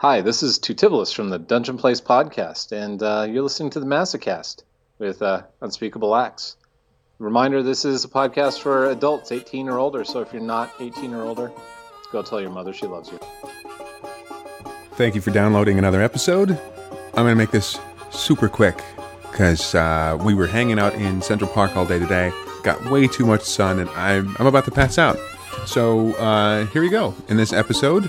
Hi, this is Tutibolus from the Dungeon Place podcast, and uh, you're listening to the Masocast with uh, Unspeakable Acts. Reminder this is a podcast for adults 18 or older, so if you're not 18 or older, go tell your mother she loves you. Thank you for downloading another episode. I'm going to make this super quick because uh, we were hanging out in Central Park all day today, got way too much sun, and I'm, I'm about to pass out. So uh, here we go. In this episode,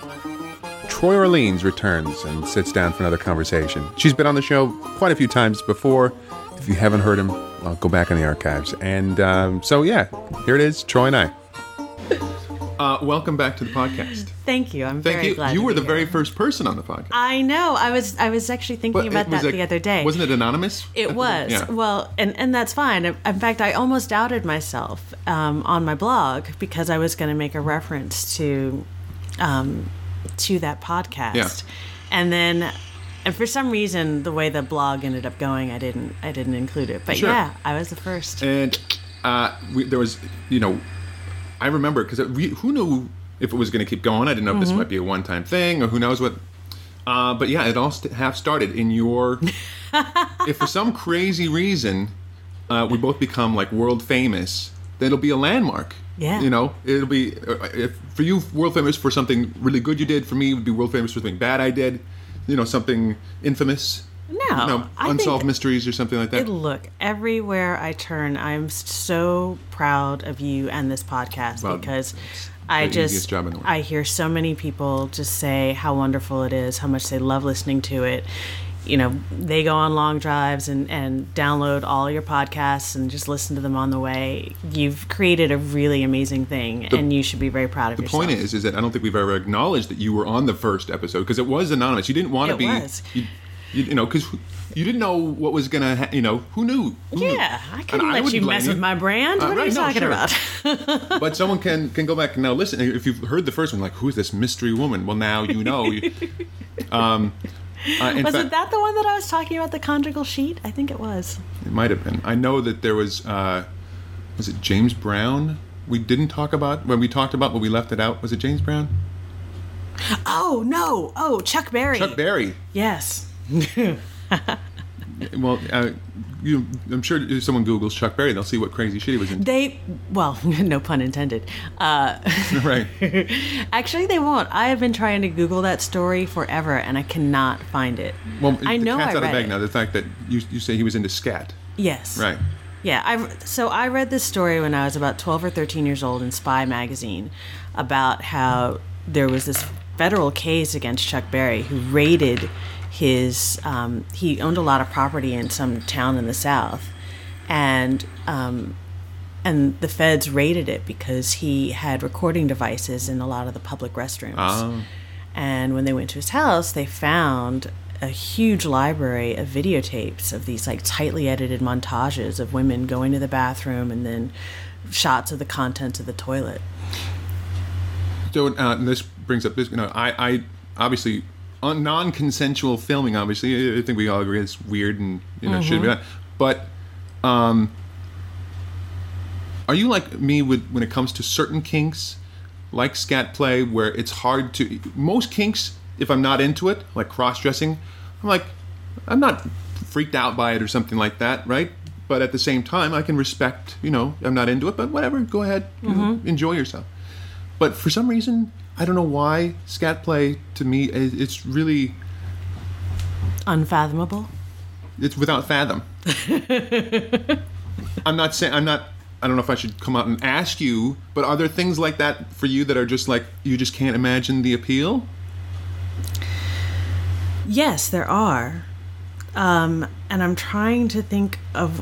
Troy Orleans returns and sits down for another conversation. She's been on the show quite a few times before. If you haven't heard him, well, go back in the archives. And um, so, yeah, here it is Troy and I. Uh, welcome back to the podcast. Thank you. I'm Thank very you. glad. You to were be the very first person on the podcast. I know. I was. I was actually thinking But about that a- the other day. Wasn't it anonymous? It was. Yeah. Well, and, and that's fine. In in fact, I almost doubted myself um, on my blog because I was going to make a reference to um, to that podcast. Yeah. And then and for some reason the way the blog ended up going, I didn't I didn't include it. But Sure. yeah, I was the first. and uh, we, there was, you know, I remember because who knew if it was going to keep going? I didn't know if this might be a one-time thing or who knows what. Uh, but yeah, it all st- half started in your. if for some crazy reason uh, we both become like world famous, then it'll be a landmark. Yeah. You know, it'll be uh, if for you world famous for something really good you did. For me, it would be world famous for something bad I did. You know, something infamous. No, You know, unsolved mysteries or something like that. Look, everywhere I turn, I'm so proud of you and this podcast Well, because I just job in the world. I hear so many people just say how wonderful it is, how much they love listening to it. You know, they go on long drives and, and download all your podcasts and just listen to them on the way. You've created a really amazing thing, and you should be very proud of The yourself. The point is, is that I don't think we've ever acknowledged that you were on the first episode because it was anonymous. You didn't want to be. You, you, you know, because you didn't know what was gonna, ha- you know, who knew? Who knew? yeah, I And couldn't let wouldn't you mess with my brand. Uh, What are right, you no, talking sure. about? But someone can can go back and now listen. If you've heard the first one, like, who's this mystery woman? Well, now you know. Um, uh, Was fact, it that the one that I was talking about, the conjugal sheet? I think it was. It might have been. I know that there was. Uh, was it James Brown? We didn't talk about when we talked about, but we left it out. Was it James Brown? Oh no! Oh, Chuck Berry. Chuck Berry. Yes. Well, uh, you, I'm sure if someone Google's Chuck Berry, they'll see what crazy shit he was in. They well, no pun intended. Uh, right. actually, they won't. I have been trying to Google that story forever, and I cannot find it. Well, I the know cat's I out of bag it. now. The fact that you, you say he was into scat. Yes. Right. Yeah, I so I read this story when I was about 12 or 13 years old in Spy magazine about how there was this federal case against Chuck Berry who raided his um, he owned a lot of property in some town in the south and um, and the feds raided it because he had recording devices in a lot of the public restrooms. Oh. And when they went to his house, they found a huge library of videotapes of these like tightly edited montages of women going to the bathroom and then shots of the contents of the toilet. So uh, and this brings up this. You know, I, I obviously on non-consensual filming. Obviously, I think we all agree it's weird and you know shouldn't be Mm-hmm. that. But um, are you like me with when it comes to certain kinks, like scat play, where it's hard to most kinks? If I'm not into it, like cross-dressing, I'm like, I'm not freaked out by it or something like that, right? But at the same time, I can respect. You know, I'm not into it, but whatever. Go ahead, you know, enjoy yourself. But for some reason, I don't know why scat play to me is it's really Unfathomable. it's without fathom. I'm not saying I'm not. I don't know if I should come out and ask you, but are there things like that for you that are just like you just can't imagine the appeal? Yes, there are. Um, and I'm trying to think of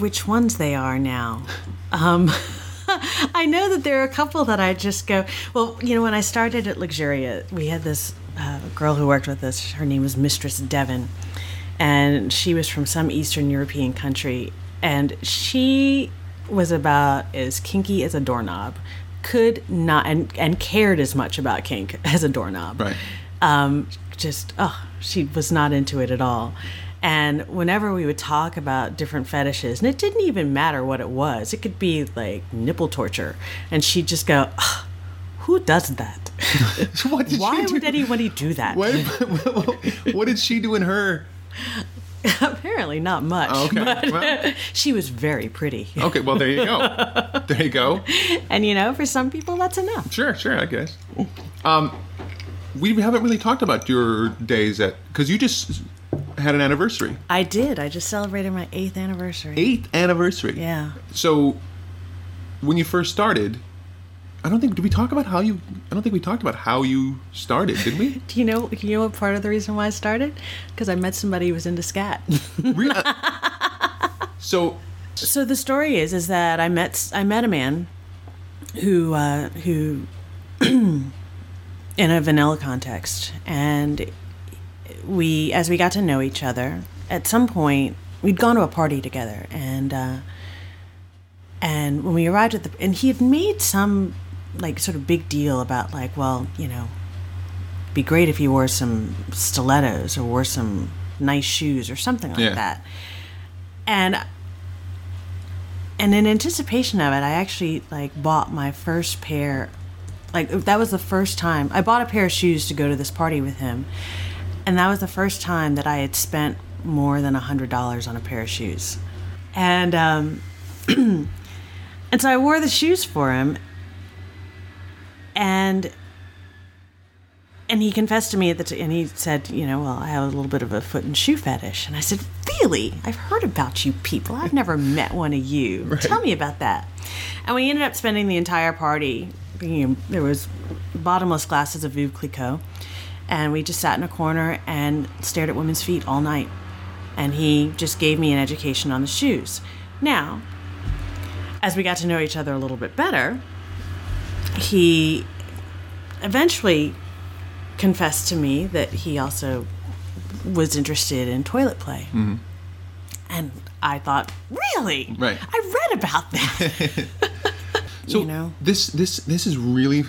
which ones they are now. Um, I know that there are a couple that I just go, well, you know, when I started at Luxuria, we had this uh, girl who worked with us. Her name was Mistress Devon. And she was from some Eastern European country. And she was about as kinky as a doorknob. Could not, and, and cared as much about kink as a doorknob Right. um, just oh she was not into it at all and whenever we would talk about different fetishes and it didn't even matter what it was it could be like nipple torture and she'd just go "Ugh, who does that what did Why she would anybody do that? What, what did she do in her? Apparently not much. Okay, but well. she was very pretty. Okay, well there you go. There you go. And you know, for some people that's enough. Sure, sure, I guess. Um, we haven't really talked about your days at because you just had an anniversary, I did. I just celebrated my eighth anniversary. eighth anniversary. Yeah. So, when you first started, I don't think did we talk about how you? I don't think we talked about how you started, did we? Do you know? Do you know what part of the reason why I started? Because I met somebody who was into scat. Re- uh, so, so the story is, is that I met I met a man who uh, who in a vanilla context, and we as we got to know each other, at some point we'd gone to a party together, and uh, and when we arrived at the and he had made some like sort of big deal about like well you know be great if you wore some stilettos or wore some nice shoes or something like Yeah. that and and in anticipation of it i actually like bought my first pair like that was the first time i bought a pair of shoes to go to this party with him and that was the first time that i had spent more than a hundred dollars on a pair of shoes. And um and so i wore the shoes for him. And and he confessed to me at the t- and he said you know well i have a little bit of a foot and shoe fetish. And i said really? I've heard about you people. I've never met one of you. Tell me about that. And we ended up spending the entire party being, there was bottomless glasses of Veuve Clicquot and we just sat in a corner and stared at women's feet all night and he just gave me an education on the shoes now as we got to know each other a little bit better he eventually confessed to me that he also was interested in toilet play. Mm-hmm. And I thought, really? Right. I read about that. so you know? this this this is really.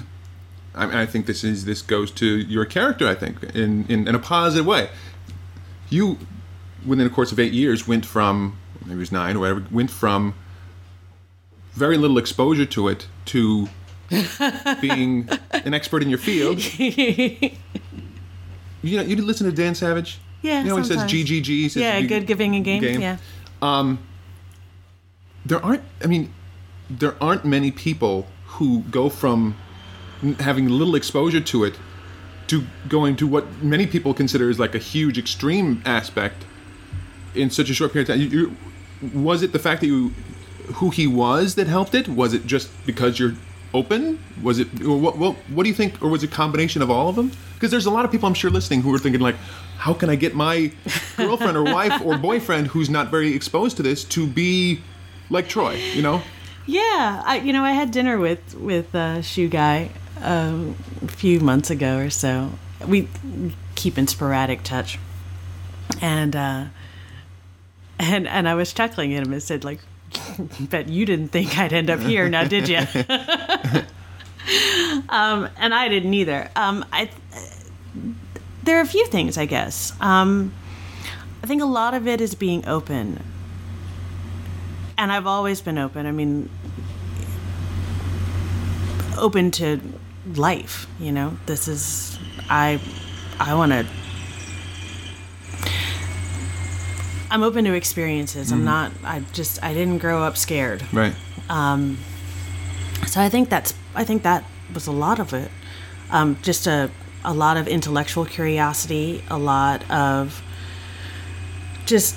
I, mean, I think this is this goes to your character. I think in, in in a positive way. You, within the course of eight years, went from maybe it was nine or whatever, went from very little exposure to it to being an expert in your field. You know, you listen to Dan Savage. Yeah, You know, he says sometimes. GGG. He says yeah, good giving a game. game. Yeah. Um, there aren't i mean there aren't many people who go from having little exposure to it to going to what many people consider is like a huge extreme aspect in such a short period of time. You, you, was it the fact that you who he was that helped it? Was it just because you're open? Was it or what, what, what do you think or was it a combination of all of them? Because there's a lot of people i'm sure listening who are thinking like how can i get my girlfriend or wife or boyfriend who's not very exposed to this to be like troy you know? Yeah, I, you know, I had dinner with with uh, Shoe Guy a few months ago or so. We keep in sporadic touch, and uh, and and I was chuckling at him and said, like, "Bet you didn't think I'd end up here, now did you?" um, and I didn't either. Um, I there are a few things, I guess. Um, I think a lot of it is being open and I've always been open. I mean, open to life. You know, this is I. I want to. I'm open to experiences. I'm not. I just. I didn't grow up scared. right Um So I think that's. I think that was a lot of it. Um, just a a lot of intellectual curiosity. A lot of. Just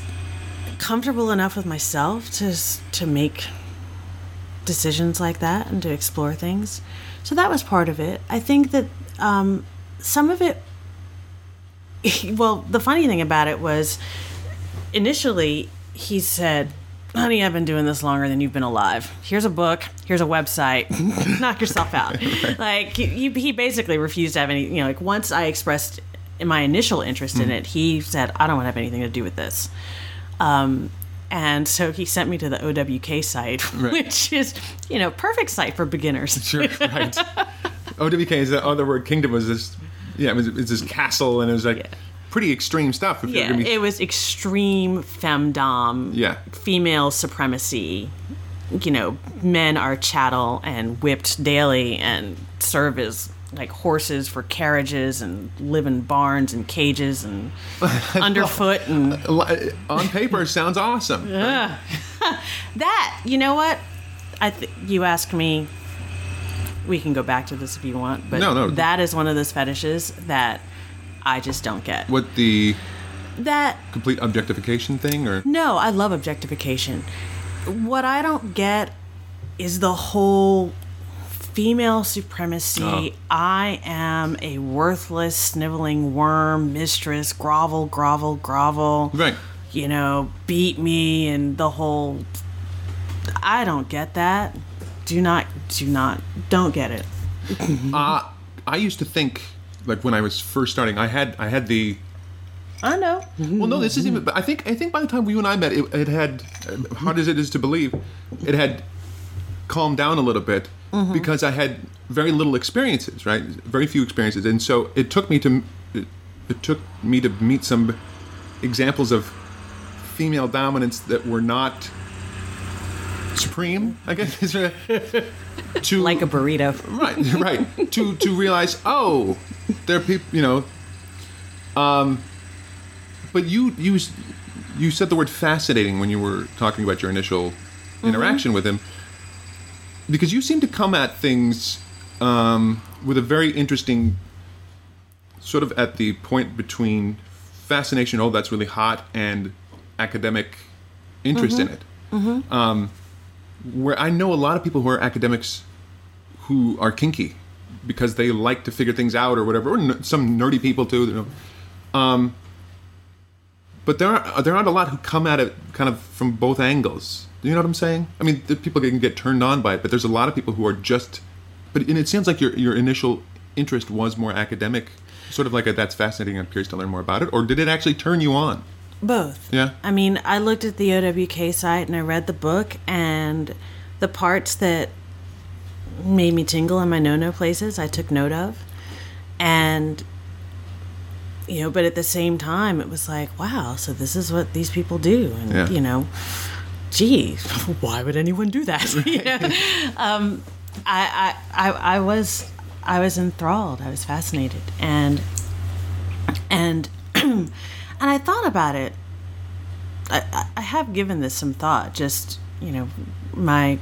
comfortable enough with myself to to make decisions like that and to explore things. So that was part of it. I think that um, some of it. Well, the funny thing about it was, initially he said, "Honey, I've been doing this longer than you've been alive. Here's a book. Here's a website. Knock yourself out." Like he, he basically refused to have any. You know, like once I expressed my initial interest in it, he said, "I don't want to have anything to do with this." Um, and so he sent me to the OWK site, which is, you know, perfect site for beginners. Sure, right. OWK is oh, the other word. Kingdom was this, yeah, it was, it was this castle, and it was like Yeah. pretty extreme stuff. If Yeah, be, it was extreme femdom, Yeah. female supremacy. You know, men are chattel and whipped daily and serve as like horses for carriages and live in barns and cages and underfoot and On paper, sounds awesome. that you know what? I th- you ask me we can go back to this if you want but No, no. that is one of those fetishes that i just don't get. What the that complete objectification thing, or? No i love objectification. What i don't get is the whole female supremacy Oh. i am a worthless sniveling worm mistress grovel grovel grovel right? you know, beat me and the whole. I don't get that. Do not, do not, don't get it. Uh, I used to think, like when I was first starting, I had I had the I know. Well, no, this isn't even. But I think I think by the time you and I met, it, it had hard as it is to believe, it had calmed down a little bit because I had very little experiences, right? Very few experiences, and so it took me to it, it took me to meet some examples of female dominance that were not supreme. I guess is to Like a burrito. right right to to realize oh there are people you know um but you you you said the word fascinating when you were talking about your initial interaction with him because you seem to come at things um, with a very interesting sort of at the point between fascination oh that's really hot and academic interest in it um, where i know a lot of people who are academics who are kinky because they like to figure things out or whatever, or n- some nerdy people too. You know. Um, but there are there aren't a lot who come at it kind of from both angles. Do you know what I'm saying? I mean, the people can get turned on by it, but there's a lot of people who are just. But and it sounds like your your initial interest was more academic, sort of like a that's fascinating. I'm curious to learn more about it, or did it actually turn you on? Both. Yeah. I mean, I looked at the OWK site and I read the book, and the parts that made me tingle in my no no places, I took note of. And, you know, but at the same time, it was like, wow, so this is what these people do. And, Yeah. you know, gee, why would anyone do that? You know? um, I, I, I, I was, I was enthralled. I was fascinated, and, and, and I thought about it. I, I- have given this some thought. Just you know, my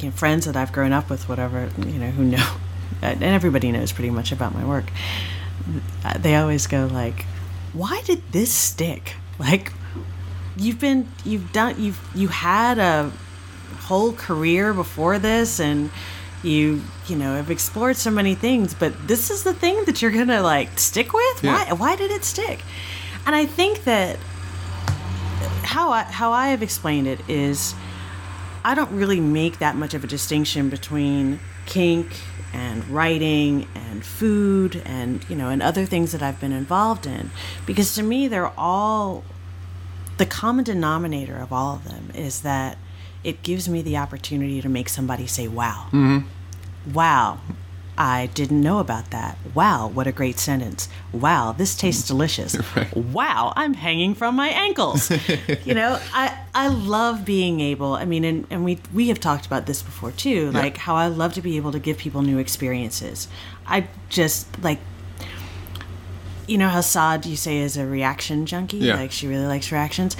you know, friends that I've grown up with, whatever you know, who know, and everybody knows pretty much about my work. They always go like, "Why did this stick?" Like, you've been, you've done, you've you had a whole career before this, and you you know have explored so many things, but this is the thing that you're gonna like stick with. Yeah. Why? Why did it stick? And I think that how I how I have explained it is I don't really make that much of a distinction between kink and writing and food and you know and other things that I've been involved in because to me they're all the common denominator of all of them is that it gives me the opportunity to make somebody say wow. Mm-hmm. Wow. I didn't know about that. Wow, what a great sentence. Wow, this tastes delicious. Wow, I'm hanging from my ankles. you know, I I love being able, I mean and, and we we have talked about this before too, like how I love to be able to give people new experiences. I just like you know how Saad you say is a reaction junkie? Yeah. Like she really likes reactions.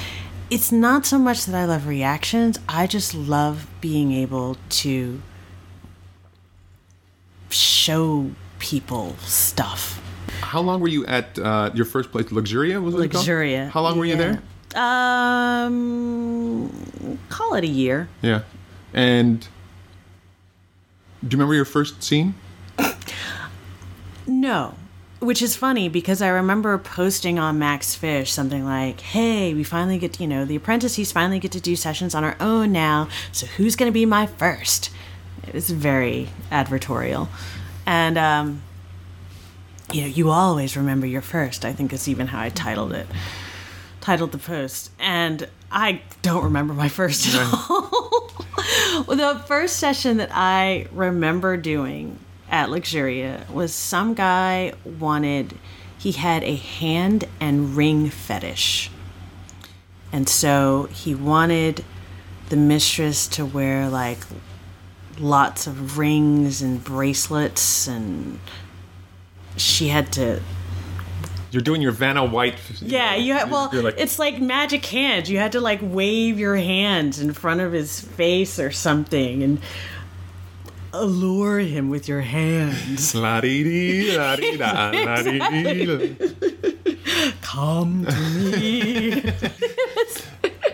It's not so much that I love reactions, I just love being able to show people stuff. How long were you at uh, your first place, Luxuria? Was it called? Luxuria. How long were you there? Um, call it a year. Yeah. And do you remember your first scene? No. Which is funny because I remember posting on Max Fish something like, hey, we finally get, to, you know, the apprentices finally get to do sessions on our own now, so who's going to be my first? It was very advertorial. And, um, you know, you always remember your first, I think is even how I titled it. Titled the post. And I don't remember my first at all. well, the first session that I remember doing at Luxuria was some guy wanted, he had a hand and ring fetish. And so he wanted the mistress to wear like lots of rings and bracelets and she had to You're doing your Vanna White. yeah, you had well, like, it's like magic hands. You had to like wave your hands in front of his face or something and allure him with your hands. la-dee-dee, la-dee-da, la-dee-dee. Come to me.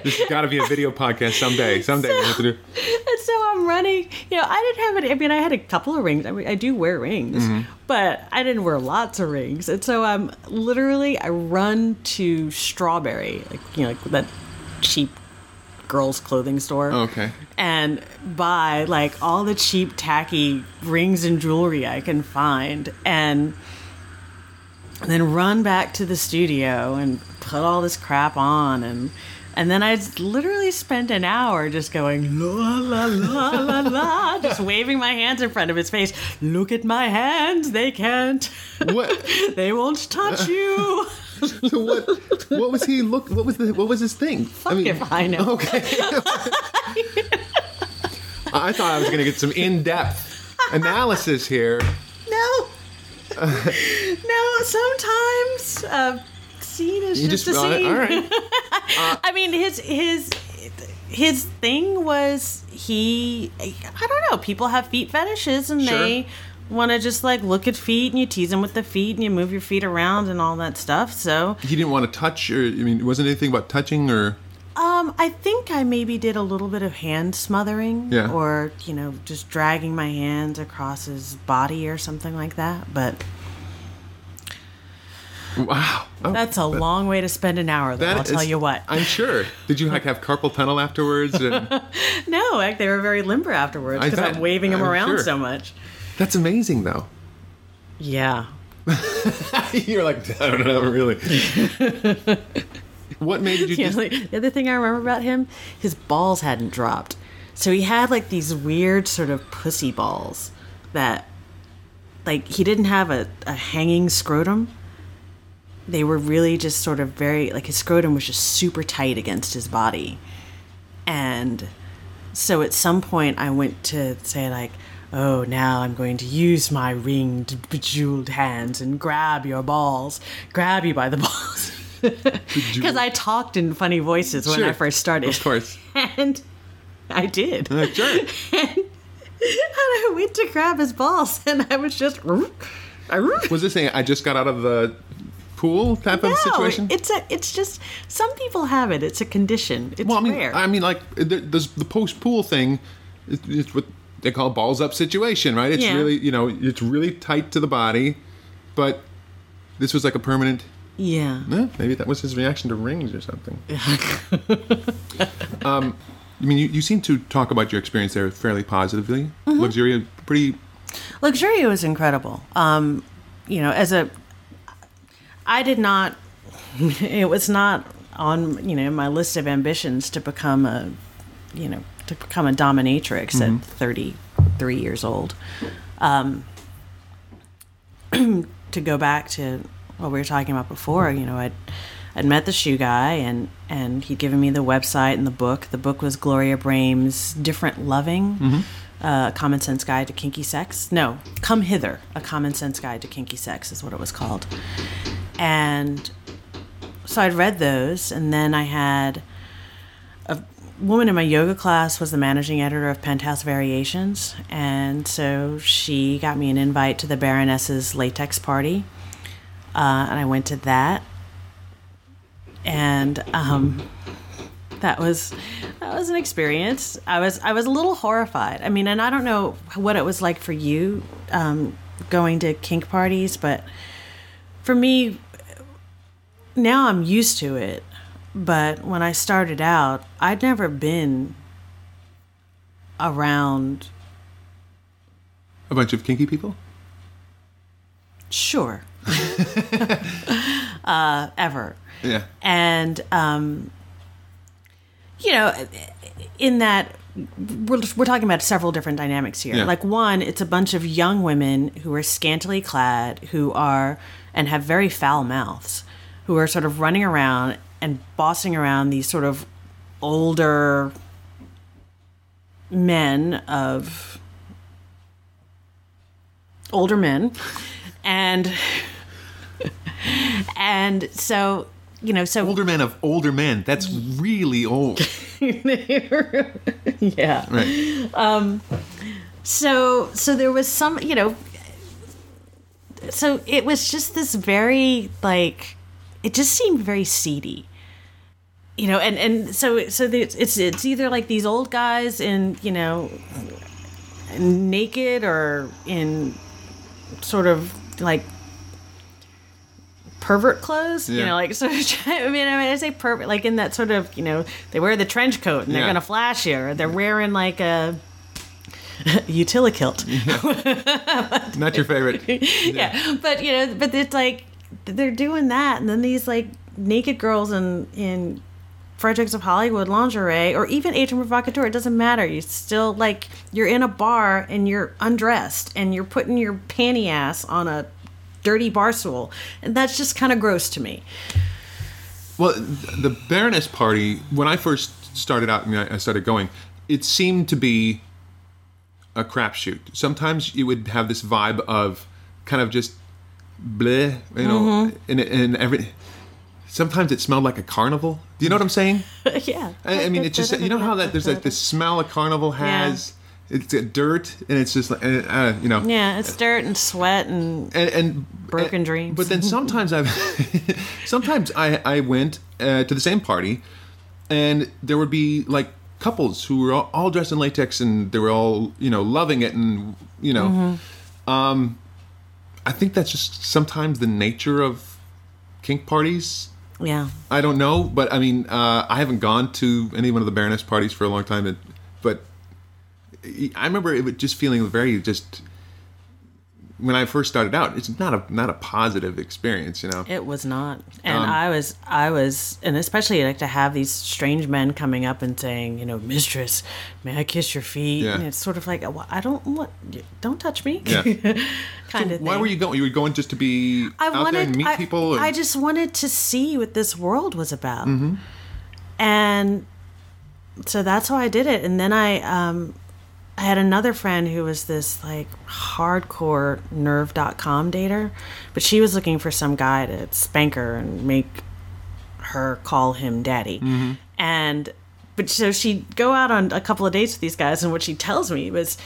This has got to be a video podcast someday. Someday we have to do. and so I'm running. You know, I didn't have any. I mean, I had a couple of rings. I, mean, I do wear rings, mm-hmm. but I didn't wear lots of rings. And so I'm literally I run to Strawberry, like you know, like that cheap girls' clothing store. Oh, okay. and buy like all the cheap tacky rings and jewelry I can find and then run back to the studio and put all this crap on and and then I literally spent an hour just going la la la la la, just waving my hands in front of his face. Look at my hands; they can't, What? they won't touch you. So what? What was he look? What was the? What was his thing? Fuck if I know. Okay. I thought I was going to get some in-depth analysis here. No. no, sometimes uh, scene is You just, just a scene. all right. I mean, his his his thing was he. I don't know. People have feet fetishes, and Sure. they want to just like look at feet, and you tease them with the feet, and you move your feet around and all that stuff. So, He didn't want to touch, or I mean, it wasn't anything about touching, or um, I think I maybe did a little bit of hand smothering, Yeah. or you know, just dragging my hands across his body or something like that. But wow. Oh, that's a long way to spend an hour. Though, that I'll tell you what. I'm sure. Did you like have carpal tunnel afterwards? And No, like they were very limber afterwards because I'm waving them I'm around sure. so much. That's amazing, though. Yeah. You're like, I don't know, really. what made you Yeah, just? like, the other thing I remember about him, his balls hadn't dropped. So he had like these weird sort of pussy balls that, like, he didn't have a, a hanging scrotum. They were really just sort of very, like, his scrotum was just super tight against his body. And so at some point I went to say, like, oh, now I'm going to use my ringed, bejeweled hands and grab your balls, grab you by the balls. Because I talked in funny voices when Sure. I first started. Of course. And I did. Uh, sure. and I went to grab his balls, and I was just. Was this saying I just got out of the pool type of No, situation? it's a. It's just some people have it. It's a condition. It's well, I mean, rare. I mean, like the, the, the post pool thing, it, it's what they call balls up situation, right? It's Yeah. really, you know, it's really tight to the body, but this was like a permanent. yeah. Eh, maybe that was his reaction to rings or something. um, I mean, you, you seem to talk about your experience there fairly positively. Mm-hmm. Luxuria, pretty. Luxuria was incredible. Um, you know, as a, I did not. It was not on you know my list of ambitions to become a, you know, to become a dominatrix at thirty three years old. Um, to go back to what we were talking about before, you know, I'd I'd met the shoe guy and and he'd given me the website and the book. The book was Gloria Brame's Different Loving, uh, Common Sense Guide to Kinky Sex. No, Come Hither, a Common Sense Guide to Kinky Sex is what it was called. And so I'd read those, and then I had woman in my yoga class was the managing editor of Penthouse Variations, and so she got me an invite to the Baroness's latex party, uh, and I went to that, and um, that was that was an experience. I was I was a little horrified. I mean, and I don't know what it was like for you um, going to kink parties, but for me, now I'm used to it. But when I started out, I'd never been around. A bunch of kinky people? Sure. uh, ever. Yeah. and um, you know in that we're, we're talking about several different dynamics here Yeah. like one it's a bunch of young women who are scantily clad who are and have very foul mouths who are sort of running around and bossing around these sort of older men of older men and and so you know so Older men of older men. That's really old. yeah Right. um so so there was some you know so it was just this very like it just seemed very seedy you know and and so so it's it's either like these old guys in you know naked or in sort of like pervert clothes you know like of i mean i mean i say pervert like in that sort of you know they wear the trench coat and they're Yeah. gonna flash you or they're wearing like a utilikilt Not your favorite. yeah. but you know but it's like they're doing that and then these like naked girls in in Fredericks of Hollywood lingerie or even Agent Provocateur, it doesn't matter. You still like you're in a bar and you're undressed and you're putting your panty ass on a dirty bar stool. And that's just kind of gross to me. Well, the Baroness party, when I first started out and I started going, it seemed to be a crapshoot. Sometimes you would have this vibe of kind of just bleh, you know, Mm-hmm. and, and every. Sometimes it smelled like a carnival. Do you know what I'm saying? yeah. I, I mean, it's just you know how that there's like this smell a carnival has. It's uh, dirt, and it's just like uh, uh, you know. Yeah, it's dirt and sweat and and, and Broken and- dreams. But then sometimes I've sometimes I I went uh, to the same party, and there would be like couples who were all, all dressed in latex and they were all you know loving it and you know, Mm-hmm. um, I think that's just sometimes the nature of kink parties. Yeah. I don't know, but I mean, uh, I haven't gone to any one of the Baroness parties for a long time, but- I remember it just feeling very just when I first started out. It's not a not a positive experience, you know. It was not, and Um, I was, I was, and especially like to have these strange men coming up and saying, you know, mistress, may I kiss your feet? Yeah. And it's sort of like, well, I don't want, don't touch me, Yeah. kind of. Why thing. were you going? You were going just to be I out wanted, there and meet I, people. I just wanted to see what this world was about, Mm-hmm. and so that's why I did it. And then I, um, I had another friend who was this like hardcore nerve.com dater, but she was looking for some guy to spank her and make her call him daddy. Mm-hmm. And but so she'd go out on a couple of dates with these guys and what she tells me was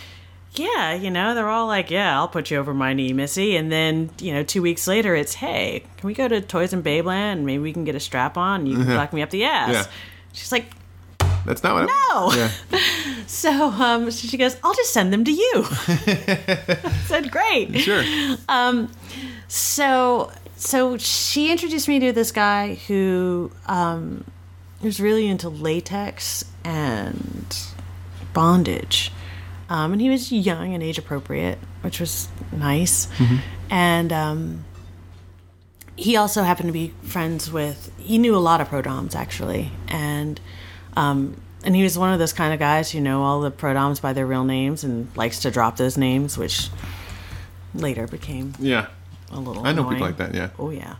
yeah, you know, they're all like, "Yeah, I'll put you over my knee, Missy." And then, you know, 2 weeks later it's, "Hey, can we go to Toys in Babeland maybe we can get a strap on and you can fuck me up the ass." Yeah. She's like, That's not what. No. I, yeah. so um, so she goes, I'll just send them to you. I said, great. Sure. Um, so so she introduced me to this guy who um, was really into latex and bondage. Um, and he was young and age appropriate, which was nice. And um, he also happened to be friends with, he knew a lot of prodoms actually. And um, and he was one of those kind of guys who know all the prodoms by their real names and likes to drop those names, which later became Yeah. a little. I know annoying. people like that. Yeah. Oh yeah,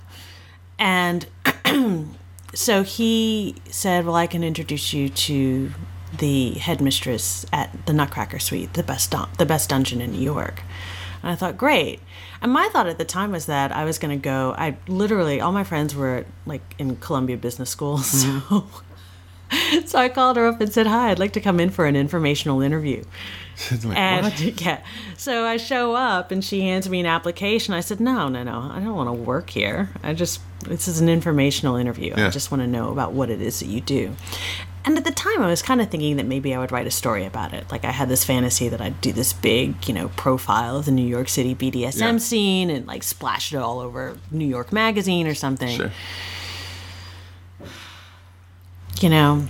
and so he said, "Well, I can introduce you to the headmistress at the Nutcracker Suite, the best dun- the best dungeon in New York." And I thought, great. And my thought at the time was that I was going to go. I literally all my friends were like in Columbia Business School, so. So I called her up and said, "Hi, I'd like to come in for an informational interview." Like, And what? yeah, so I show up and she hands me an application. I said, "No, no, no, I don't want to work here. I just this is an informational interview. Yeah. I just want to know about what it is that you do." And at the time, I was kind of thinking that maybe I would write a story about it. Like I had this fantasy that I'd do this big, you know, profile of the New York City BDSM Yeah. scene and like splash it all over New York Magazine or something. Sure. You know,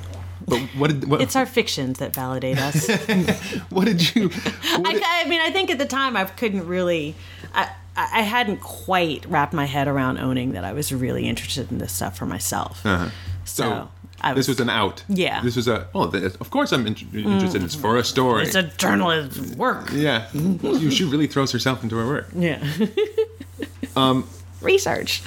But what did what, it's our fictions that validate us. what did you? What did, I, I mean, I think at the time I couldn't really, I, I hadn't quite wrapped my head around owning that I was really interested in this stuff for myself. Uh-huh. So, so I this was, was an out. Yeah. This was a. Oh, th- of course I'm int- interested in this for a story. it's a journalist's work. yeah. she really throws herself into her work. Yeah. um, research.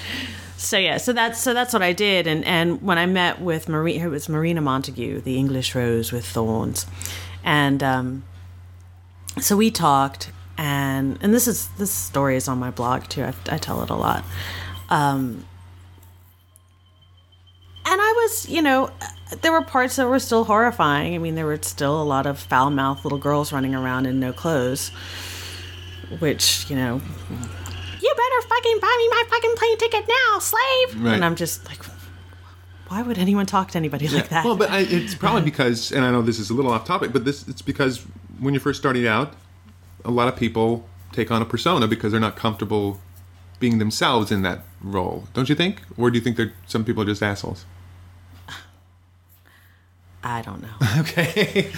So yeah, so that's so that's what I did, and and when I met with Marie, it was Marina Montague, the English rose with thorns, and um, so we talked, and and this is this story is on my blog too. I, I tell it a lot. Um, and I was, you know, there were parts that were still horrifying. I mean, there were still a lot of foul mouthed little girls running around in no clothes, which, you know, you better fucking buy me my fucking plane ticket now, slave. Right. And I'm just like, why would anyone talk to anybody like that? Well, but I, it's probably because, and I know this is a little off topic, but this it's because when you're first starting out, a lot of people take on a persona because they're not comfortable being themselves in that role. Don't you think? Or do you think that some people are just assholes? I don't know. Okay.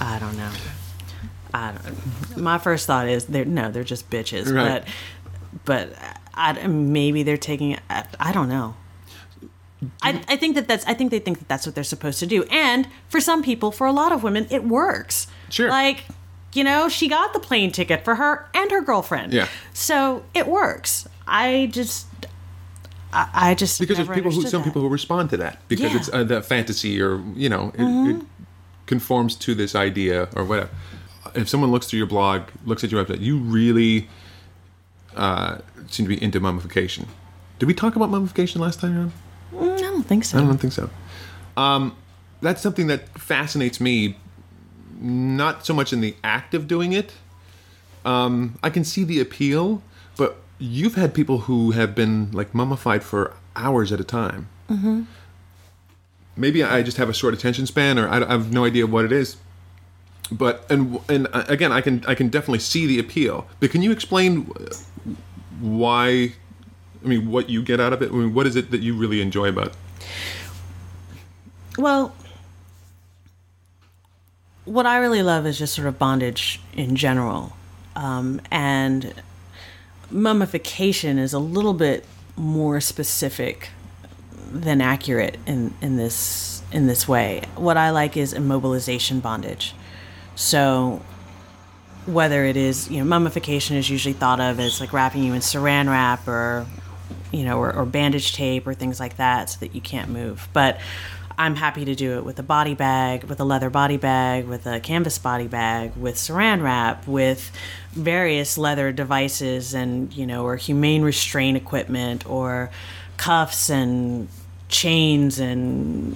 I don't know. I don't. My first thought is they're no, they're just bitches. Right. But, but I, maybe they're taking. it- I, don't know. I, I think that that's I think they think that that's what they're supposed to do, and for some people, for a lot of women, it works. Sure. Like, you know, she got the plane ticket for her and her girlfriend. Yeah. So it works. I just, I, I just because there's people who some that. people who respond to that because Yeah. Mm-hmm. it's uh, that fantasy or you know it, it conforms to this idea or whatever. If someone looks through your blog, looks at your website, you really uh, seem to be into mummification. Did we talk about mummification last time, Ron? Mm, I don't think so. I don't think so. Um, that's something that fascinates me, not so much in the act of doing it. Um, I can see the appeal, but you've had people who have been like mummified for hours at a time. Mm-hmm. Maybe I just have a short attention span, or I, I have no idea what it is. But and and uh, again, I can I can definitely see the appeal. But can you explain uh, why? I mean, what you get out of it? I mean, what is it that you really enjoy about it? Well, what I really love is just sort of bondage in general. Um, and mummification is a little bit more specific than accurate in, in this in this way. What I like is immobilization bondage. So whether it is, you know, mummification is usually thought of as like wrapping you in saran wrap or you know, or, or bandage tape or things like that so that you can't move. But I'm happy to do it with a body bag, with a leather body bag, with a canvas body bag, with saran wrap, with various leather devices and, you know, or humane restraint equipment or cuffs and chains and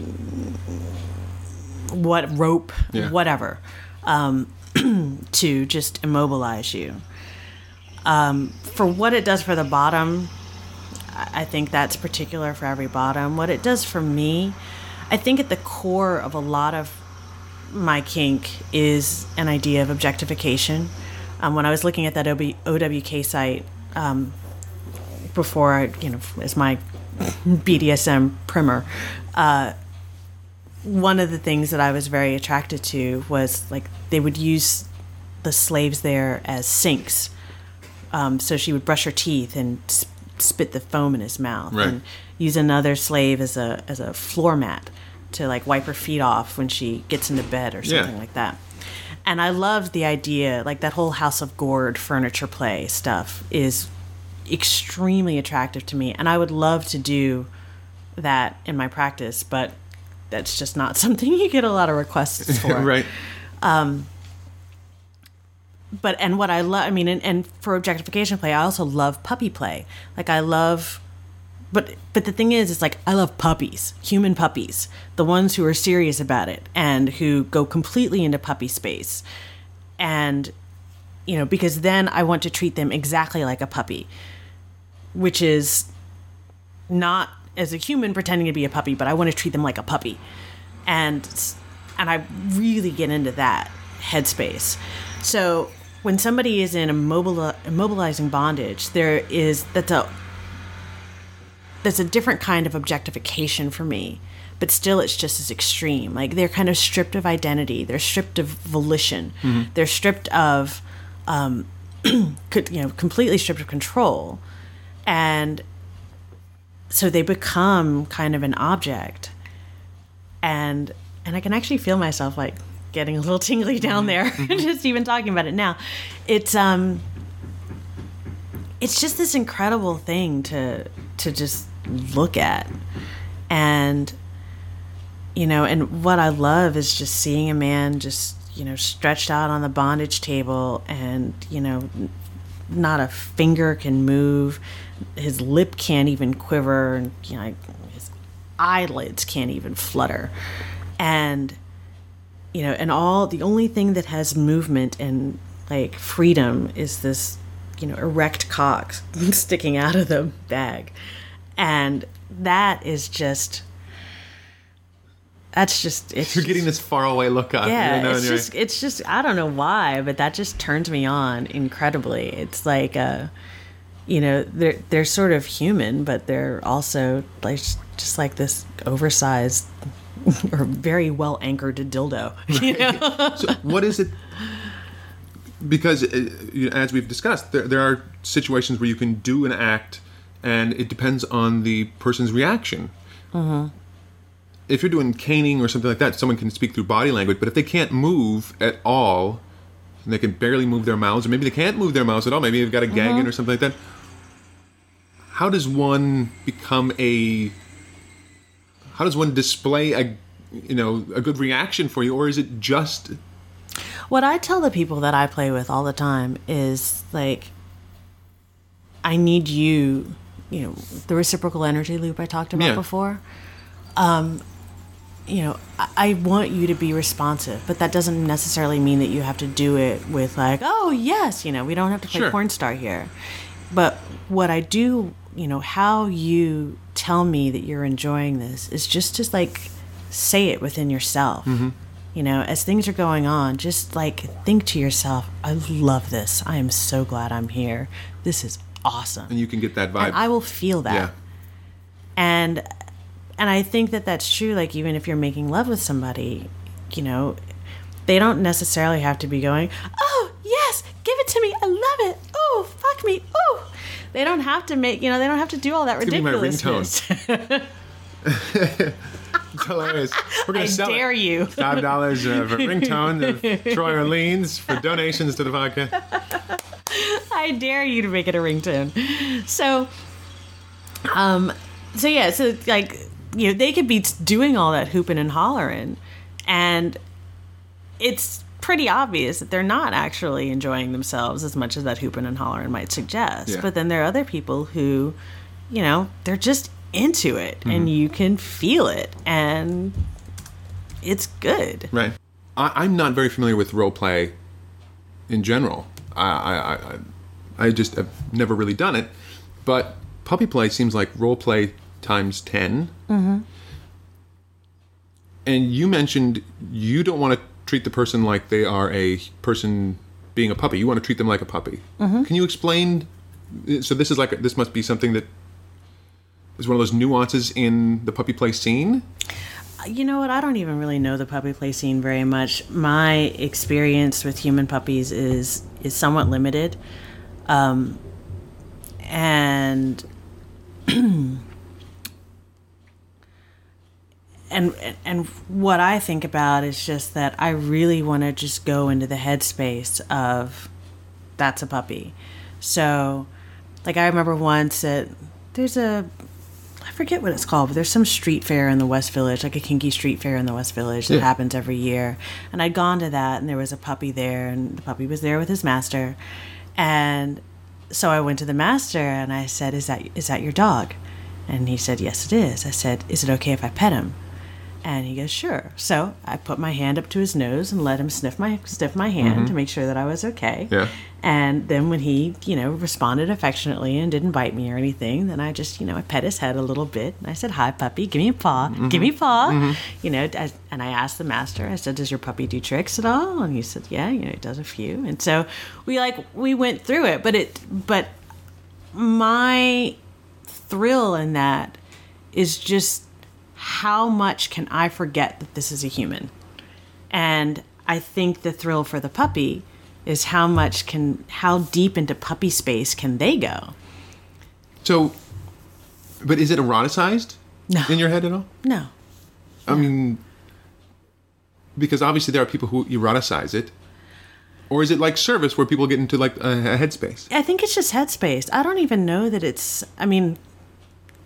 what rope, Yeah. whatever, um, to just immobilize you. Um, for what it does for the bottom, I think that's particular for every bottom. What it does for me, I think at the core of a lot of my kink is an idea of objectification. Um, when I was looking at that OB, OWK site um, before, I, you know, as my BDSM primer, uh, one of the things that I was very attracted to was like they would use the slaves there as sinks. Um, so she would brush her teeth and s- spit the foam in his mouth, Right. and use another slave as a as a floor mat to like wipe her feet off when she gets into bed or Yeah. something like that. And I loved the idea, like that whole House of Gord furniture play stuff is extremely attractive to me, and I would love to do that in my practice, but that's just not something you get a lot of requests for right. Um, but and what I love, I mean, and, and for objectification play, I also love puppy play. Like I love, but but the thing is, it's like I love puppies, human puppies, the ones who are serious about it and who go completely into puppy space, and you know, because then I want to treat them exactly like a puppy, which is not as a human pretending to be a puppy, but I want to treat them like a puppy, and and I really get into that headspace. So when somebody is in immobili- immobilizing bondage, there is that's a that's a different kind of objectification for me. But still, it's just as extreme. Like they're kind of stripped of identity. They're stripped of volition. They're stripped of, um, you know, completely stripped of control, and so they become kind of an object and and I can actually feel myself like getting a little tingly down there just even talking about it now. It's um it's just this incredible thing to to just look at. And you know, and what I love is just seeing a man just you know, stretched out on the bondage table and, you know, not a finger can move. His lip can't even quiver. And, you know, his eyelids can't even flutter. And, you know, and all the only thing that has movement and like freedom is this, you know, erect cock sticking out of the bag. And that is just, that's just, it's You're getting this far away look on. yeah, you know, it's you're- just it's just I don't know why, but that just turns me on incredibly. It's like uh you know, they're they're sort of human, but they're also like just like this oversized or very well anchored dildo. You know? So what is it? Because uh, as we've discussed, there, there are situations where you can do an act, and it depends on the person's reaction. If you're doing caning or something like that, someone can speak through body language. But if they can't move at all, and they can barely move their mouths, or maybe they can't move their mouths at all, maybe they've got a gag in or something like that. How does one become a? How does one display a, you know, a good reaction for you, or is it just What I tell the people that I play with all the time is like, I need you, you know, the reciprocal energy loop I talked about Yeah. before. Um, you know, I, want you to be responsive, but that doesn't necessarily mean that you have to do it with like, oh yes, you know, we don't have to play Sure. porn star here. But what I do, you know, how you tell me that you're enjoying this is just to like say it within yourself. Mm-hmm. You know, as things are going on, just like think to yourself, I love this. I am so glad I'm here. This is awesome. and you can get that vibe? And I will feel that. yeah. And and I think that that's true like even if you're making love with somebody, you know, they don't necessarily have to be going, "Oh, yes, give it to me. I love it. Oh, fuck me. Oh." They don't have to make, you know, they don't have to do all that my ridiculousness. It's hilarious. We're gonna I sell dare it. you. Five dollars uh, for ringtone of Troy Orleans for donations to the podcast. I dare you to make it a ringtone. So, um, so yeah, so like, you know, they could be doing all that hooping and hollering, and it's pretty obvious that they're not actually enjoying themselves as much as that hooping and hollering might suggest. Yeah. But then there are other people who, you know, they're just into it, and mm-hmm. you can feel it, and it's good. Right. I, I'm not very familiar with role play in general. I, I, I, I- I just have never really done it. But puppy play seems like role play times 10. Mm-hmm. And you mentioned you don't want to treat the person like they are a person being a puppy. You want to treat them like a puppy. Mm-hmm. Can you explain? So this is like this must be something that is one of those nuances in the puppy play scene. You know what? I don't even really know the puppy play scene very much. My experience with human puppies is is somewhat limited, um, and and and what I think about is just that I really want to just go into the headspace of that's a puppy. So, like I remember once that there's a I forget what it's called, but there's some street fair in the West Village, like a kinky street fair in the West Village that Yeah. happens every year. And I'd gone to that, and there was a puppy there, and the puppy was there with his master. And so I went to the master and I said, "Is that is that your dog?" And he said, "Yes, it is." I said, "Is it okay if I pet him?" And he goes, "Sure." So I put my hand up to his nose and let him sniff my sniff my hand mm-hmm. to make sure that I was okay. Yeah. And then when he, you know, responded affectionately and didn't bite me or anything, then I just, you know, I pet his head a little bit. And I said, "Hi, puppy. Give me a paw. Mm-hmm. Give me a paw." Mm-hmm. You know, and I asked the master. I said, "Does your puppy do tricks at all?" And he said, "Yeah, you know, it does a few." And so we like we went through it, but it but my thrill in that is just how much can I forget that this is a human? And I think the thrill for the puppy is how much can how deep into puppy space can they go? So, but is it eroticized No. in your head at all? No. I mean, because obviously there are people who eroticize it, or is it like service where people get into like a headspace? I think it's just headspace. I don't even know that it's I mean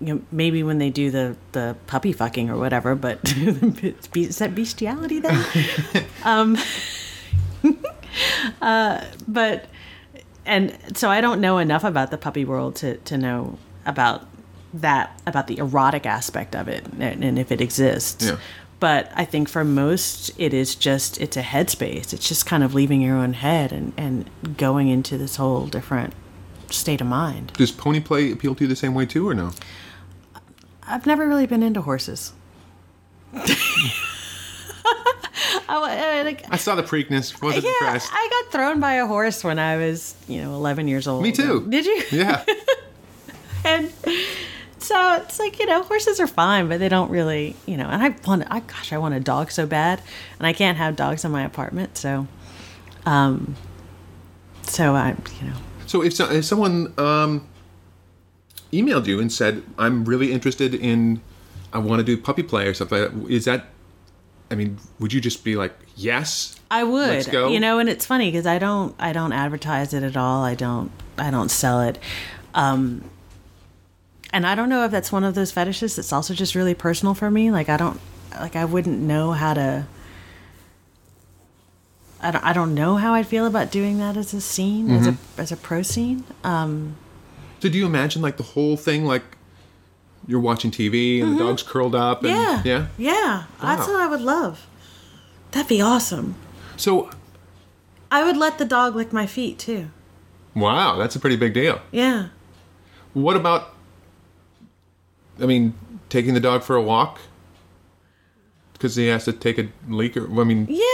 you know, maybe when they do the, the puppy fucking or whatever, but is that bestiality then? um, but and so I don't know enough about the puppy world to to know about that about the erotic aspect of it and, and if it exists. Yeah. But I think for most, it is just it's a headspace. It's just kind of leaving your own head and and going into this whole different state of mind. Does pony play appeal to you the same way too, or no? I've never really been into horses. I, like, I saw the Preakness. Wasn't yeah, impressed. I got thrown by a horse when I was, you know, 11 years old. Me too. Did you? yeah. and so it's like you know horses are fine but they don't really you know and i want i gosh i want a dog so bad and i can't have dogs in my apartment so um so i you know So if, so, if someone um, emailed you and said, "I'm really interested in, I want to do puppy play or something," like that, is that? I mean, would you just be like, "Yes"? i would Let's go. you know and it's funny because i don't i don't advertise it at all i don't i don't sell it um and i don't know if that's one of those fetishes that's also just really personal for me like i don't like i wouldn't know how to I don't, I don't know how I'd feel about doing that as a scene, as Mm-hmm. a as a pro scene. Um, So do you imagine like the whole thing, like you're watching TV and the dog's curled up? And, Mm-hmm. yeah, yeah. yeah. That's what I would love. That'd be awesome. So I would let the dog lick my feet too. wow, that's a pretty big deal. Yeah. What about? I mean, taking the dog for a walk because he has to take a leak, or I mean, Yeah.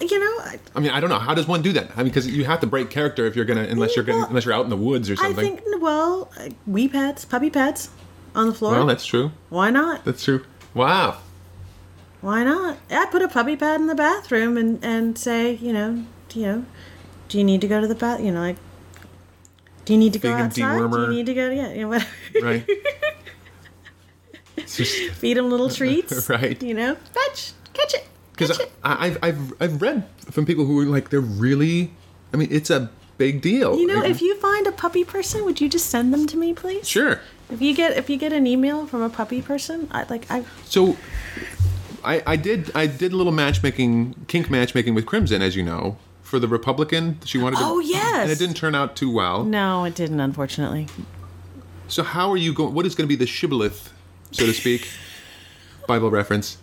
Well, you know, I, I mean, I don't know. How does one do that? I mean, because you have to break character if you're gonna, unless you're gonna, unless you're out in the woods or something. I think well, wee pads, puppy pads, on the floor. well, that's true. Why not? That's true. Wow. Why not? I put a puppy pad in the bathroom and and say, you know, you know, do you need to go to the bath? You know, like, do you need to go Vegan outside? Do you need to go? Yeah, you know, whatever. Right. Just Feed them little treats. Right. You know, fetch, catch it. Because. I've I've I've read from people who are like they're really. I mean, it's a big deal. You know, Like, if you find a puppy person, would you just send them to me, please? sure. If you get if you get an email from a puppy person, I like I So, I I did I did a little matchmaking, kink matchmaking with Crimson, as you know, for the Republican. She wanted to. Oh, yes. And it didn't turn out too well. no, it didn't, unfortunately. So how are you going? What is going to be the shibboleth, so to speak? Bible reference